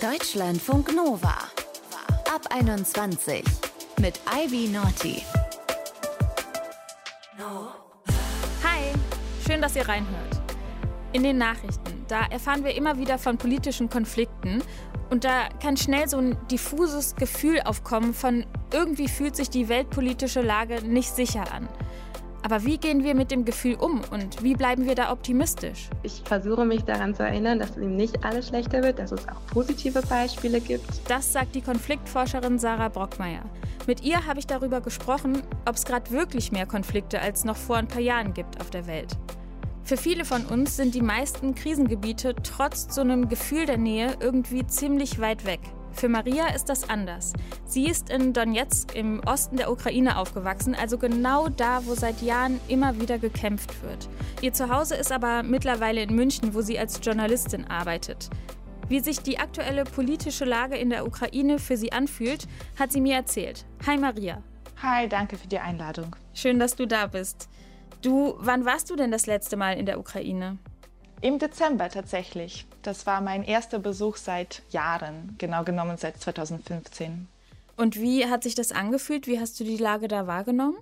Deutschlandfunk Nova. Ab 21 mit Ivy Naughty. Hi, schön, dass ihr reinhört. In den Nachrichten, da erfahren wir immer wieder von politischen Konflikten und da kann schnell so ein diffuses Gefühl aufkommen von irgendwie fühlt sich die weltpolitische Lage nicht sicher an. Aber wie gehen wir mit dem Gefühl um und wie bleiben wir da optimistisch? Ich versuche mich daran zu erinnern, dass eben nicht alles schlechter wird, dass es auch positive Beispiele gibt. Das sagt die Konfliktforscherin Sarah Brockmeier. Mit ihr habe ich darüber gesprochen, ob es gerade wirklich mehr Konflikte als noch vor ein paar Jahren gibt auf der Welt. Für viele von uns sind die meisten Krisengebiete trotz so einem Gefühl der Nähe irgendwie ziemlich weit weg. Für Maria ist das anders. Sie ist in Donetsk im Osten der Ukraine aufgewachsen, also genau da, wo seit Jahren immer wieder gekämpft wird. Ihr Zuhause ist aber mittlerweile in München, wo sie als Journalistin arbeitet. Wie sich die aktuelle politische Lage in der Ukraine für sie anfühlt, hat sie mir erzählt. Hi Maria. Hi, danke für die Einladung. Schön, dass du da bist. Du, wann warst du denn das letzte Mal in der Ukraine? Im Dezember tatsächlich. Das war mein erster Besuch seit Jahren, genau genommen seit 2015. Und wie hat sich das angefühlt? Wie hast du die Lage da wahrgenommen?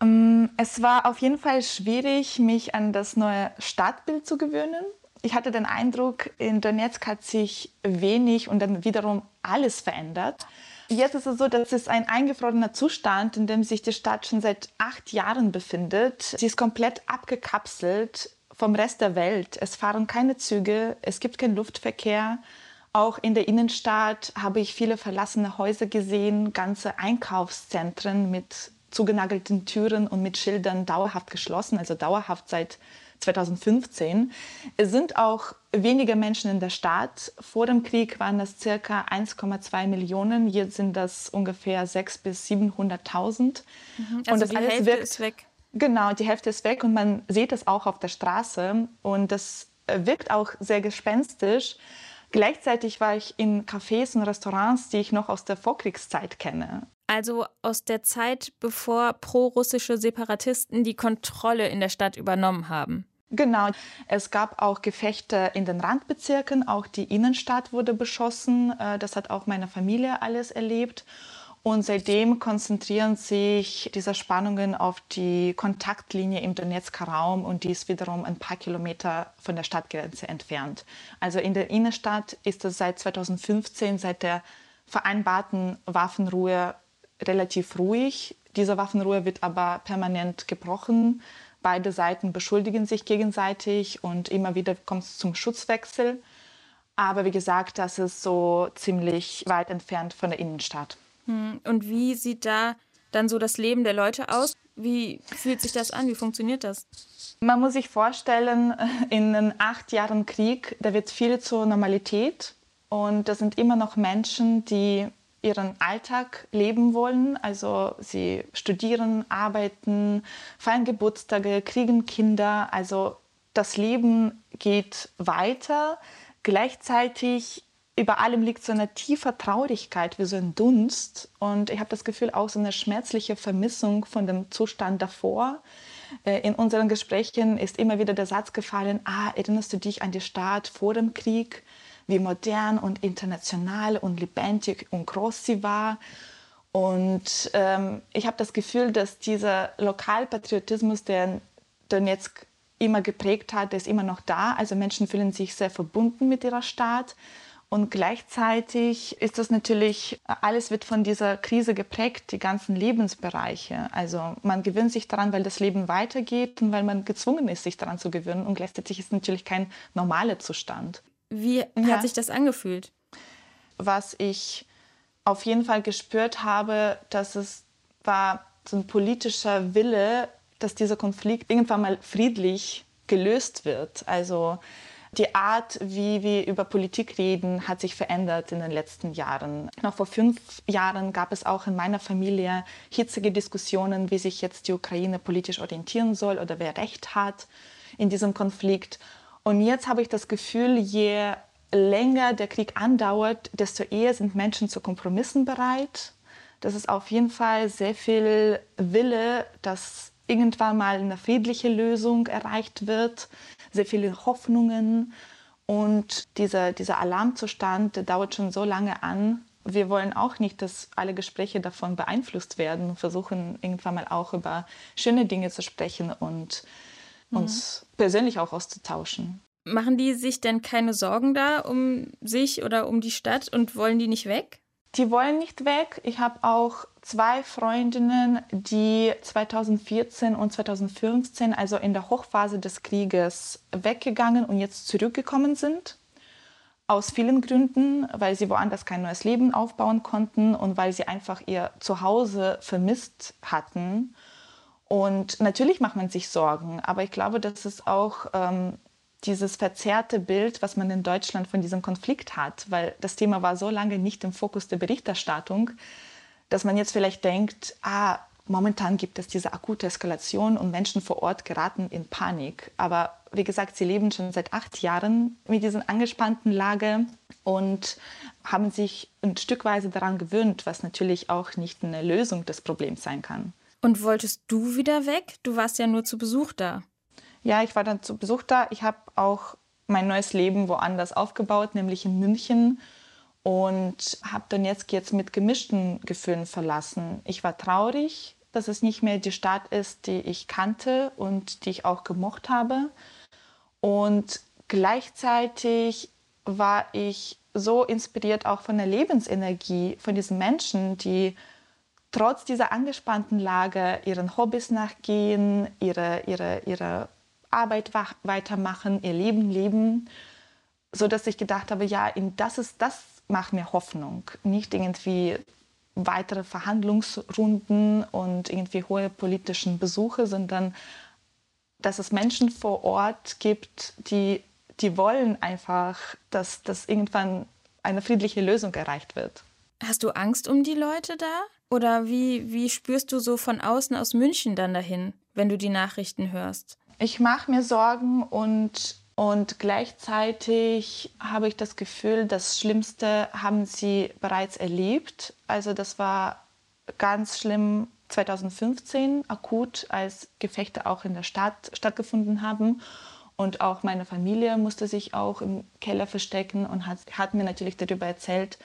Ähm, es war auf jeden Fall schwierig, mich an das neue Stadtbild zu gewöhnen. Ich hatte den Eindruck, in Donetsk hat sich wenig und dann wiederum alles verändert. Jetzt ist es so, dass es ein eingefrorener Zustand, in dem sich die Stadt schon seit acht Jahren befindet. Sie ist komplett abgekapselt vom Rest der Welt. Es fahren keine Züge, es gibt keinen Luftverkehr. Auch in der Innenstadt habe ich viele verlassene Häuser gesehen, ganze Einkaufszentren mit zugenagelten Türen und mit Schildern dauerhaft geschlossen, also dauerhaft seit 2015. Es sind auch weniger Menschen in der Stadt. Vor dem Krieg waren das circa 1,2 Millionen. Jetzt sind das ungefähr 600.000 bis 700.000. Mhm, also und das alles Hälfte wirkt, ist weg. Genau, die Hälfte ist weg und man sieht es auch auf der Straße und das wirkt auch sehr gespenstisch. Gleichzeitig war ich in Cafés und Restaurants, die ich noch aus der Vorkriegszeit kenne. Also aus der Zeit, bevor prorussische Separatisten die Kontrolle in der Stadt übernommen haben. Genau. Es gab auch Gefechte in den Randbezirken, auch die Innenstadt wurde beschossen. Äh, das hat auch meine Familie alles erlebt. Und seitdem konzentrieren sich diese Spannungen auf die Kontaktlinie im Donetsker Raum und die ist wiederum ein paar Kilometer von der Stadtgrenze entfernt. Also in der Innenstadt ist es seit 2015, seit der vereinbarten Waffenruhe, relativ ruhig. Diese Waffenruhe wird aber permanent gebrochen. Beide Seiten beschuldigen sich gegenseitig und immer wieder kommt es zum Schutzwechsel. Aber wie gesagt, das ist so ziemlich weit entfernt von der Innenstadt. Hm, und wie sieht da dann so das Leben der Leute aus? Wie fühlt sich das an? Wie funktioniert das? Man muss sich vorstellen, in den acht Jahren Krieg, da wird viel zur Normalität. Und das sind immer noch Menschen, die ihren Alltag leben wollen. Also sie studieren, arbeiten, feiern Geburtstage, kriegen Kinder. Also das Leben geht weiter. Gleichzeitig über allem liegt so eine tiefe Traurigkeit wie so ein Dunst. Und ich habe das Gefühl auch so eine schmerzliche Vermissung von dem Zustand davor. Äh, in unseren Gesprächen ist immer wieder der Satz gefallen, ah, erinnerst du dich an die Stadt vor dem Krieg, wie modern und international und lebendig und groß sie war. Und ähm, ich habe das Gefühl, dass dieser Lokalpatriotismus, der Donetsk immer geprägt hat, der ist immer noch da. Also Menschen fühlen sich sehr verbunden mit ihrer Stadt. Und gleichzeitig ist das natürlich, alles wird von dieser Krise geprägt, die ganzen Lebensbereiche. Also man gewöhnt sich daran, weil das Leben weitergeht und weil man gezwungen ist, sich daran zu gewöhnen. Und gleichzeitig ist es natürlich kein normaler Zustand. Wie ja. hat sich das angefühlt? Was ich auf jeden Fall gespürt habe, dass es war so ein politischer Wille, dass dieser Konflikt irgendwann mal friedlich gelöst wird. Also die Art, wie wir über Politik reden, hat sich verändert in den letzten Jahren. Noch vor fünf Jahren gab es auch in meiner Familie hitzige Diskussionen, wie sich jetzt die Ukraine politisch orientieren soll oder wer Recht hat in diesem Konflikt. Und jetzt habe ich das Gefühl, je länger der Krieg andauert, desto eher sind Menschen zu Kompromissen bereit. Das ist auf jeden Fall sehr viel Wille, dass irgendwann mal eine friedliche Lösung erreicht wird sehr viele Hoffnungen. Und dieser, dieser Alarmzustand der dauert schon so lange an. Wir wollen auch nicht, dass alle Gespräche davon beeinflusst werden und versuchen irgendwann mal auch über schöne Dinge zu sprechen und mhm. uns persönlich auch auszutauschen. Machen die sich denn keine Sorgen da um sich oder um die Stadt und wollen die nicht weg? Die wollen nicht weg. Ich habe auch zwei Freundinnen, die 2014 und 2015, also in der Hochphase des Krieges, weggegangen und jetzt zurückgekommen sind. Aus vielen Gründen, weil sie woanders kein neues Leben aufbauen konnten und weil sie einfach ihr Zuhause vermisst hatten. Und natürlich macht man sich Sorgen, aber ich glaube, dass es auch ähm, dieses verzerrte Bild, was man in Deutschland von diesem Konflikt hat, weil das Thema war so lange nicht im Fokus der Berichterstattung, dass man jetzt vielleicht denkt, ah, momentan gibt es diese akute Eskalation und Menschen vor Ort geraten in Panik. Aber wie gesagt, sie leben schon seit acht Jahren mit dieser angespannten Lage und haben sich ein Stückweise daran gewöhnt, was natürlich auch nicht eine Lösung des Problems sein kann. Und wolltest du wieder weg? Du warst ja nur zu Besuch da. Ja, ich war dann zu Besuch da. Ich habe auch mein neues Leben woanders aufgebaut, nämlich in München. Und habe Donetsk jetzt mit gemischten Gefühlen verlassen. Ich war traurig, dass es nicht mehr die Stadt ist, die ich kannte und die ich auch gemocht habe. Und gleichzeitig war ich so inspiriert auch von der Lebensenergie von diesen Menschen, die trotz dieser angespannten Lage ihren Hobbys nachgehen, ihre, ihre, ihre Arbeit weitermachen, ihr Leben leben, so dass ich gedacht habe, ja, das ist das macht mir Hoffnung, nicht irgendwie weitere Verhandlungsrunden und irgendwie hohe politischen Besuche, sondern dass es Menschen vor Ort gibt, die, die wollen einfach, dass, dass irgendwann eine friedliche Lösung erreicht wird. Hast du Angst um die Leute da? Oder wie, wie spürst du so von außen aus München dann dahin, wenn du die Nachrichten hörst? Ich mache mir Sorgen und, und gleichzeitig habe ich das Gefühl, das Schlimmste haben sie bereits erlebt. Also das war ganz schlimm 2015 akut, als Gefechte auch in der Stadt stattgefunden haben. Und auch meine Familie musste sich auch im Keller verstecken und hat, hat mir natürlich darüber erzählt.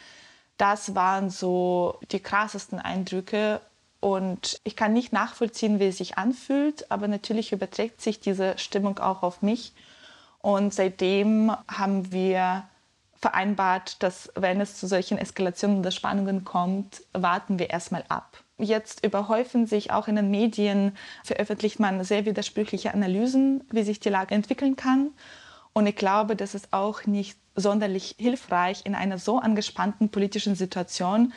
Das waren so die krassesten Eindrücke und ich kann nicht nachvollziehen, wie es sich anfühlt, aber natürlich überträgt sich diese Stimmung auch auf mich. Und seitdem haben wir vereinbart, dass wenn es zu solchen Eskalationen oder Spannungen kommt, warten wir erstmal ab. Jetzt überhäufen sich auch in den Medien, veröffentlicht man sehr widersprüchliche Analysen, wie sich die Lage entwickeln kann. Und ich glaube, das ist auch nicht sonderlich hilfreich in einer so angespannten politischen Situation,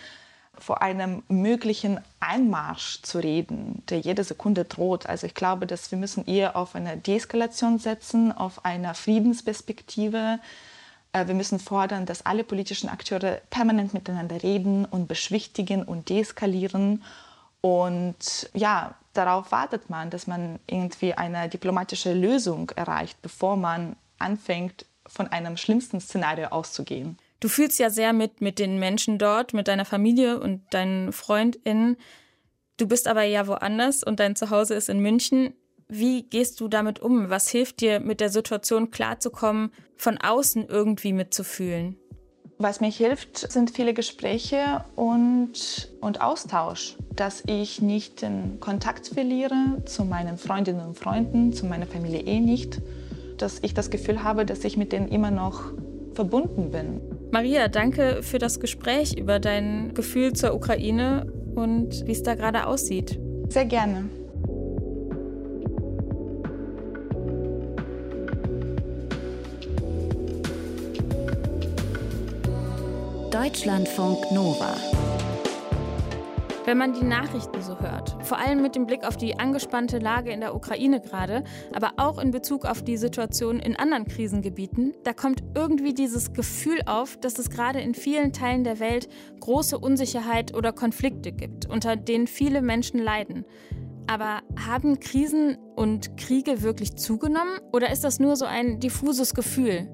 vor einem möglichen Einmarsch zu reden, der jede Sekunde droht. Also ich glaube, dass wir müssen eher auf eine Deeskalation setzen, auf eine Friedensperspektive. Äh, wir müssen fordern, dass alle politischen Akteure permanent miteinander reden und beschwichtigen und deeskalieren. Und ja, darauf wartet man, dass man irgendwie eine diplomatische Lösung erreicht, bevor man anfängt, von einem schlimmsten Szenario auszugehen. Du fühlst ja sehr mit, mit den Menschen dort, mit deiner Familie und deinen FreundInnen. Du bist aber ja woanders und dein Zuhause ist in München. Wie gehst du damit um? Was hilft dir, mit der Situation klarzukommen, von außen irgendwie mitzufühlen? Was mir hilft, sind viele Gespräche und, und Austausch, dass ich nicht den Kontakt verliere zu meinen Freundinnen und Freunden, zu meiner Familie eh nicht, dass ich das Gefühl habe, dass ich mit denen immer noch verbunden bin. Maria, danke für das Gespräch über dein Gefühl zur Ukraine und wie es da gerade aussieht. Sehr gerne. Deutschlandfunk Nova. Wenn man die Nachrichten so hört, vor allem mit dem Blick auf die angespannte Lage in der Ukraine gerade, aber auch in Bezug auf die Situation in anderen Krisengebieten, da kommt irgendwie dieses Gefühl auf, dass es gerade in vielen Teilen der Welt große Unsicherheit oder Konflikte gibt, unter denen viele Menschen leiden. Aber haben Krisen und Kriege wirklich zugenommen oder ist das nur so ein diffuses Gefühl?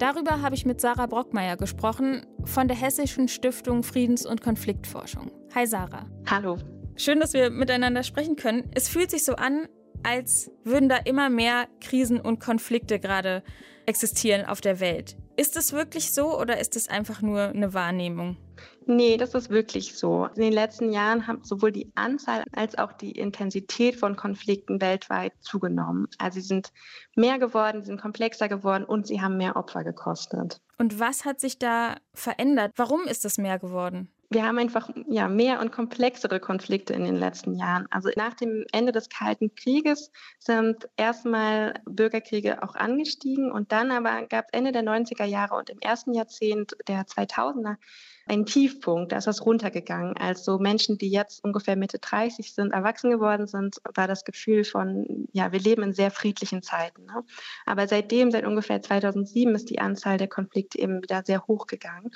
Darüber habe ich mit Sarah Brockmeier gesprochen von der Hessischen Stiftung Friedens- und Konfliktforschung. Hi Sarah. Hallo. Schön, dass wir miteinander sprechen können. Es fühlt sich so an, als würden da immer mehr Krisen und Konflikte gerade existieren auf der Welt. Ist es wirklich so oder ist es einfach nur eine Wahrnehmung? Nee, das ist wirklich so. In den letzten Jahren haben sowohl die Anzahl als auch die Intensität von Konflikten weltweit zugenommen. Also sie sind mehr geworden, sie sind komplexer geworden und sie haben mehr Opfer gekostet. Und was hat sich da verändert? Warum ist es mehr geworden? Wir haben einfach ja, mehr und komplexere Konflikte in den letzten Jahren. Also nach dem Ende des Kalten Krieges sind erstmal Bürgerkriege auch angestiegen und dann aber gab es Ende der 90er Jahre und im ersten Jahrzehnt der 2000er einen Tiefpunkt, da ist das runtergegangen. Also Menschen, die jetzt ungefähr Mitte 30 sind, erwachsen geworden sind, war das Gefühl von, ja, wir leben in sehr friedlichen Zeiten. Ne? Aber seitdem, seit ungefähr 2007, ist die Anzahl der Konflikte eben wieder sehr hoch gegangen.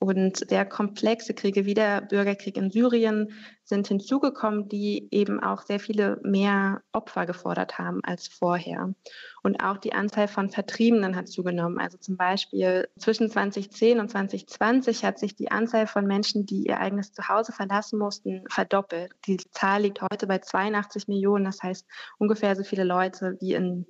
Und sehr komplexe Kriege wie der Bürgerkrieg in Syrien sind hinzugekommen, die eben auch sehr viele mehr Opfer gefordert haben als vorher. Und auch die Anzahl von Vertriebenen hat zugenommen. Also zum Beispiel zwischen 2010 und 2020 hat sich die Anzahl von Menschen, die ihr eigenes Zuhause verlassen mussten, verdoppelt. Die Zahl liegt heute bei 82 Millionen. Das heißt, ungefähr so viele Leute wie in,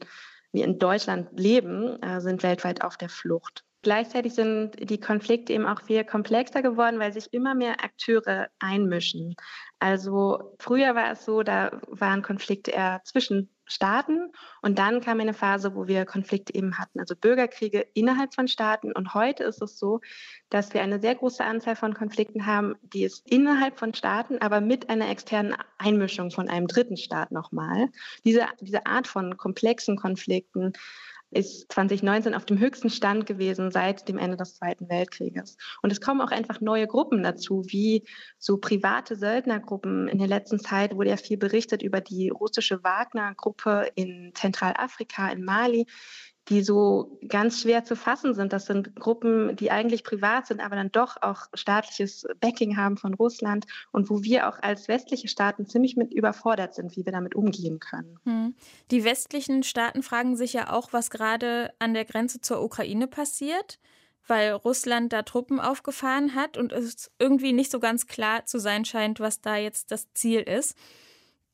wie in Deutschland leben, äh, sind weltweit auf der Flucht. Gleichzeitig sind die Konflikte eben auch viel komplexer geworden, weil sich immer mehr Akteure einmischen. Also früher war es so, da waren Konflikte eher zwischen Staaten und dann kam eine Phase, wo wir Konflikte eben hatten, also Bürgerkriege innerhalb von Staaten. Und heute ist es so, dass wir eine sehr große Anzahl von Konflikten haben, die ist innerhalb von Staaten, aber mit einer externen Einmischung von einem dritten Staat nochmal. Diese, diese Art von komplexen Konflikten ist 2019 auf dem höchsten Stand gewesen seit dem Ende des Zweiten Weltkrieges. Und es kommen auch einfach neue Gruppen dazu, wie so private Söldnergruppen. In der letzten Zeit wurde ja viel berichtet über die russische Wagner-Gruppe in Zentralafrika, in Mali, die so ganz schwer zu fassen sind. Das sind Gruppen, die eigentlich privat sind, aber dann doch auch staatliches Backing haben von Russland und wo wir auch als westliche Staaten ziemlich mit überfordert sind, wie wir damit umgehen können. Hm. Die westlichen Staaten fragen sich ja auch, was gerade an der Grenze zur Ukraine passiert weil Russland da Truppen aufgefahren hat und es irgendwie nicht so ganz klar zu sein scheint, was da jetzt das Ziel ist.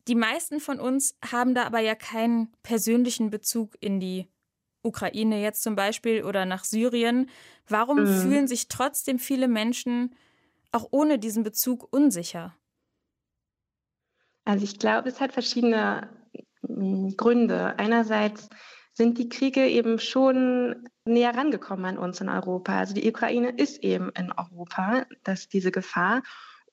Die meisten von uns haben da aber ja keinen persönlichen Bezug in die Ukraine jetzt zum Beispiel oder nach Syrien. Warum mhm. fühlen sich trotzdem viele Menschen auch ohne diesen Bezug unsicher? Also ich glaube, es hat verschiedene hm, Gründe. Einerseits sind die Kriege eben schon näher rangekommen an uns in Europa. Also die Ukraine ist eben in Europa, das ist diese Gefahr.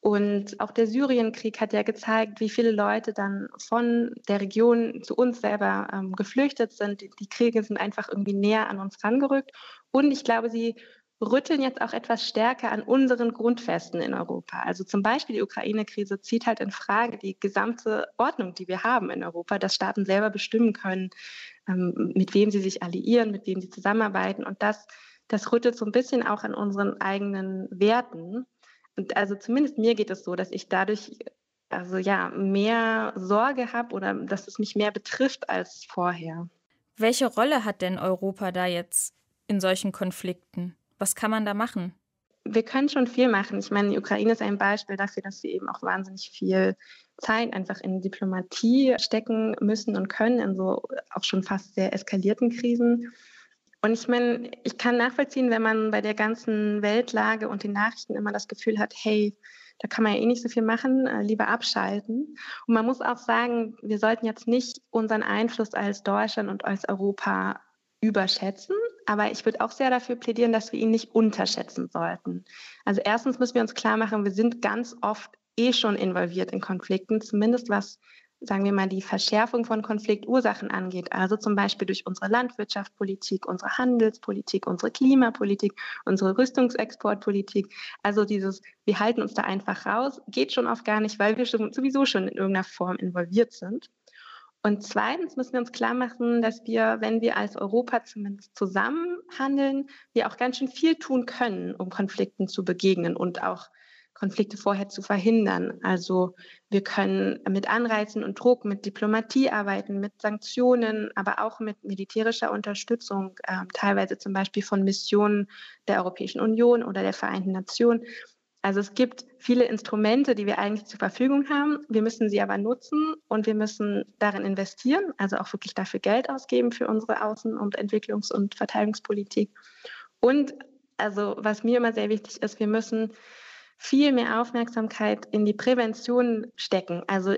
Und auch der Syrienkrieg hat ja gezeigt, wie viele Leute dann von der Region zu uns selber ähm, geflüchtet sind. Die, die Kriege sind einfach irgendwie näher an uns rangerückt. Und ich glaube, sie rütteln jetzt auch etwas stärker an unseren Grundfesten in Europa. Also zum Beispiel die Ukraine-Krise zieht halt in Frage die gesamte Ordnung, die wir haben in Europa, dass Staaten selber bestimmen können, ähm, mit wem sie sich alliieren, mit wem sie zusammenarbeiten. Und das, das rüttelt so ein bisschen auch an unseren eigenen Werten. Und also zumindest mir geht es so, dass ich dadurch also ja mehr Sorge habe oder dass es mich mehr betrifft als vorher. Welche Rolle hat denn Europa da jetzt in solchen Konflikten? Was kann man da machen? Wir können schon viel machen. Ich meine, die Ukraine ist ein Beispiel dafür, dass wir eben auch wahnsinnig viel Zeit einfach in Diplomatie stecken müssen und können, in so auch schon fast sehr eskalierten Krisen. Und ich meine, ich kann nachvollziehen, wenn man bei der ganzen Weltlage und den Nachrichten immer das Gefühl hat, hey, da kann man ja eh nicht so viel machen, äh, lieber abschalten. Und man muss auch sagen, wir sollten jetzt nicht unseren Einfluss als Deutschland und als Europa überschätzen, aber ich würde auch sehr dafür plädieren, dass wir ihn nicht unterschätzen sollten. Also erstens müssen wir uns klar machen, wir sind ganz oft eh schon involviert in Konflikten, zumindest was sagen wir mal, die Verschärfung von Konfliktursachen angeht, also zum Beispiel durch unsere Landwirtschaftspolitik, unsere Handelspolitik, unsere Klimapolitik, unsere Rüstungsexportpolitik. Also dieses, wir halten uns da einfach raus, geht schon oft gar nicht, weil wir sowieso schon in irgendeiner Form involviert sind. Und zweitens müssen wir uns klar machen, dass wir, wenn wir als Europa zumindest zusammen handeln, wir auch ganz schön viel tun können, um Konflikten zu begegnen und auch Konflikte vorher zu verhindern. Also wir können mit Anreizen und Druck, mit Diplomatie arbeiten, mit Sanktionen, aber auch mit militärischer Unterstützung, äh, teilweise zum Beispiel von Missionen der Europäischen Union oder der Vereinten Nationen. Also es gibt viele Instrumente, die wir eigentlich zur Verfügung haben. Wir müssen sie aber nutzen und wir müssen darin investieren, also auch wirklich dafür Geld ausgeben für unsere Außen- und Entwicklungs- und Verteidigungspolitik. Und also was mir immer sehr wichtig ist, wir müssen viel mehr Aufmerksamkeit in die Prävention stecken. Also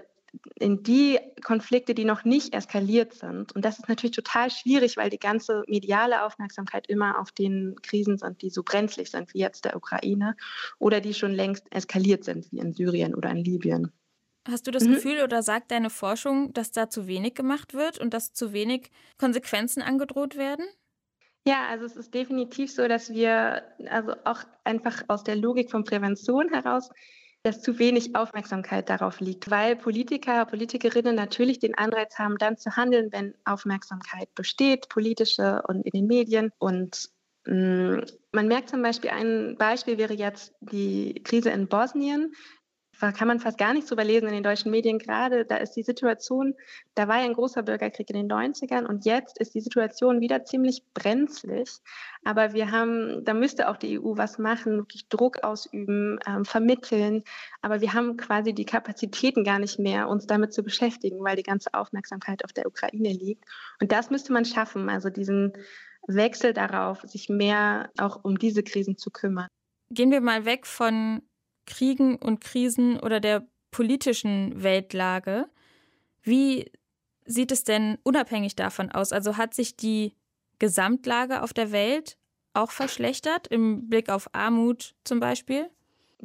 in die Konflikte, die noch nicht eskaliert sind. Und das ist natürlich total schwierig, weil die ganze mediale Aufmerksamkeit immer auf den Krisen sind, die so brenzlig sind wie jetzt der Ukraine oder die schon längst eskaliert sind wie in Syrien oder in Libyen. Hast du das mhm. Gefühl oder sagt deine Forschung, dass da zu wenig gemacht wird und dass zu wenig Konsequenzen angedroht werden? Ja, also es ist definitiv so, dass wir also auch einfach aus der Logik von Prävention heraus dass zu wenig Aufmerksamkeit darauf liegt, weil Politiker, Politikerinnen natürlich den Anreiz haben, dann zu handeln, wenn Aufmerksamkeit besteht, politische und in den Medien. Und mh, mm, man merkt zum Beispiel, ein Beispiel wäre jetzt die Krise in Bosnien kann man fast gar nichts drüber lesen in den deutschen Medien gerade. Da ist die Situation, da war ja ein großer Bürgerkrieg in den 90ern und jetzt ist die Situation wieder ziemlich brenzlig. Aber wir haben, da müsste auch die EU was machen, wirklich Druck ausüben, ähm, vermitteln. Aber wir haben quasi die Kapazitäten gar nicht mehr, uns damit zu beschäftigen, weil die ganze Aufmerksamkeit auf der Ukraine liegt. Und das müsste man schaffen, also diesen Wechsel darauf, sich mehr auch um diese Krisen zu kümmern. Gehen wir mal weg von Kriegen und Krisen oder der politischen Weltlage. Wie sieht es denn unabhängig davon aus? Also hat sich die Gesamtlage auf der Welt auch verschlechtert im Blick auf Armut zum Beispiel?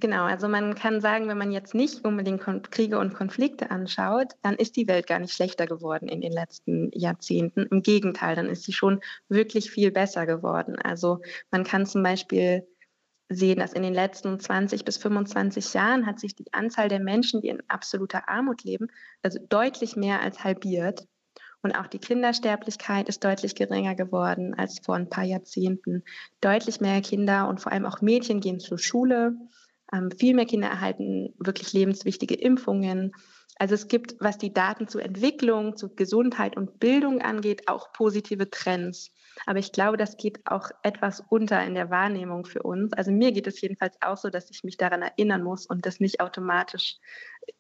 Genau, also man kann sagen, wenn man jetzt nicht unbedingt Kriege und Konflikte anschaut, dann ist die Welt gar nicht schlechter geworden in den letzten Jahrzehnten. Im Gegenteil, dann ist sie schon wirklich viel besser geworden. Also man kann zum Beispiel sehen, dass in den letzten 20 bis 25 Jahren hat sich die Anzahl der Menschen, die in absoluter Armut leben, also deutlich mehr als halbiert. Und auch die Kindersterblichkeit ist deutlich geringer geworden als vor ein paar Jahrzehnten. Deutlich mehr Kinder und vor allem auch Mädchen gehen zur Schule. Ähm, viel mehr Kinder erhalten wirklich lebenswichtige Impfungen. Also es gibt, was die Daten zur Entwicklung, zu Gesundheit und Bildung angeht, auch positive Trends. Aber ich glaube, das geht auch etwas unter in der Wahrnehmung für uns. Also mir geht es jedenfalls auch so, dass ich mich daran erinnern muss und das nicht automatisch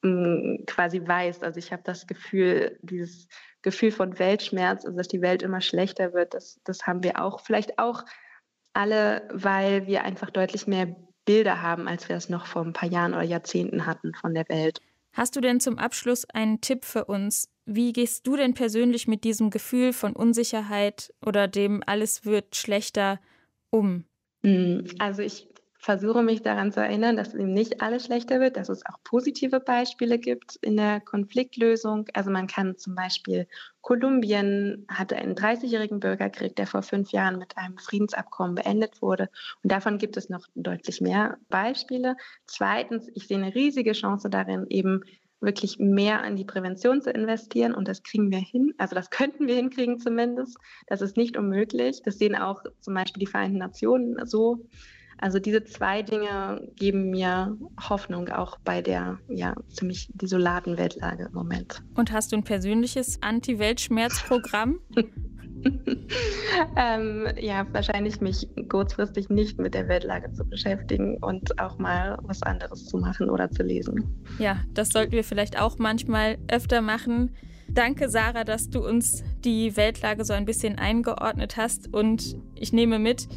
äh, quasi weiß. Also ich habe das Gefühl, dieses Gefühl von Weltschmerz, also dass die Welt immer schlechter wird, das, das haben wir auch. Vielleicht auch alle, weil wir einfach deutlich mehr Bilder haben, als wir es noch vor ein paar Jahren oder Jahrzehnten hatten von der Welt. Hast du denn zum Abschluss einen Tipp für uns, wie gehst du denn persönlich mit diesem Gefühl von Unsicherheit oder dem alles wird schlechter um? Hm, also ich versuche mich daran zu erinnern, dass eben nicht alles schlechter wird, dass es auch positive Beispiele gibt in der Konfliktlösung. Also man kann zum Beispiel, Kolumbien hatte einen 30-jährigen Bürgerkrieg, der vor fünf Jahren mit einem Friedensabkommen beendet wurde. Und davon gibt es noch deutlich mehr Beispiele. Zweitens, ich sehe eine riesige Chance darin, eben wirklich mehr in die Prävention zu investieren und das kriegen wir hin. Also das könnten wir hinkriegen zumindest. Das ist nicht unmöglich. Das sehen auch zum Beispiel die Vereinten Nationen so. Also diese zwei Dinge geben mir Hoffnung auch bei der ja ziemlich desolaten Weltlage im Moment. Und hast du ein persönliches Anti-Weltschmerz-Programm? ähm, ja, wahrscheinlich mich kurzfristig nicht mit der Weltlage zu beschäftigen und auch mal was anderes zu machen oder zu lesen. Ja, das sollten wir vielleicht auch manchmal öfter machen. Danke, Sarah, dass du uns die Weltlage so ein bisschen eingeordnet hast. Und ich nehme mit,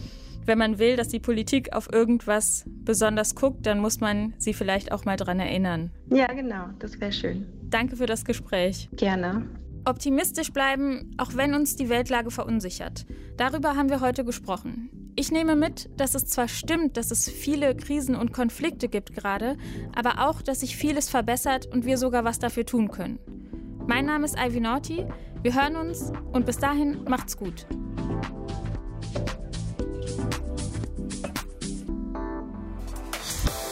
wenn man will, dass die Politik auf irgendwas besonders guckt, dann muss man sie vielleicht auch mal dran erinnern. Ja, genau, das wäre schön. Danke für das Gespräch. Gerne. Optimistisch bleiben, auch wenn uns die Weltlage verunsichert. Darüber haben wir heute gesprochen. Ich nehme mit, dass es zwar stimmt, dass es viele Krisen und Konflikte gibt gerade, aber auch, dass sich vieles verbessert und wir sogar was dafür tun können. Mein Name ist Ivy Naughty. Wir hören uns und bis dahin macht's gut.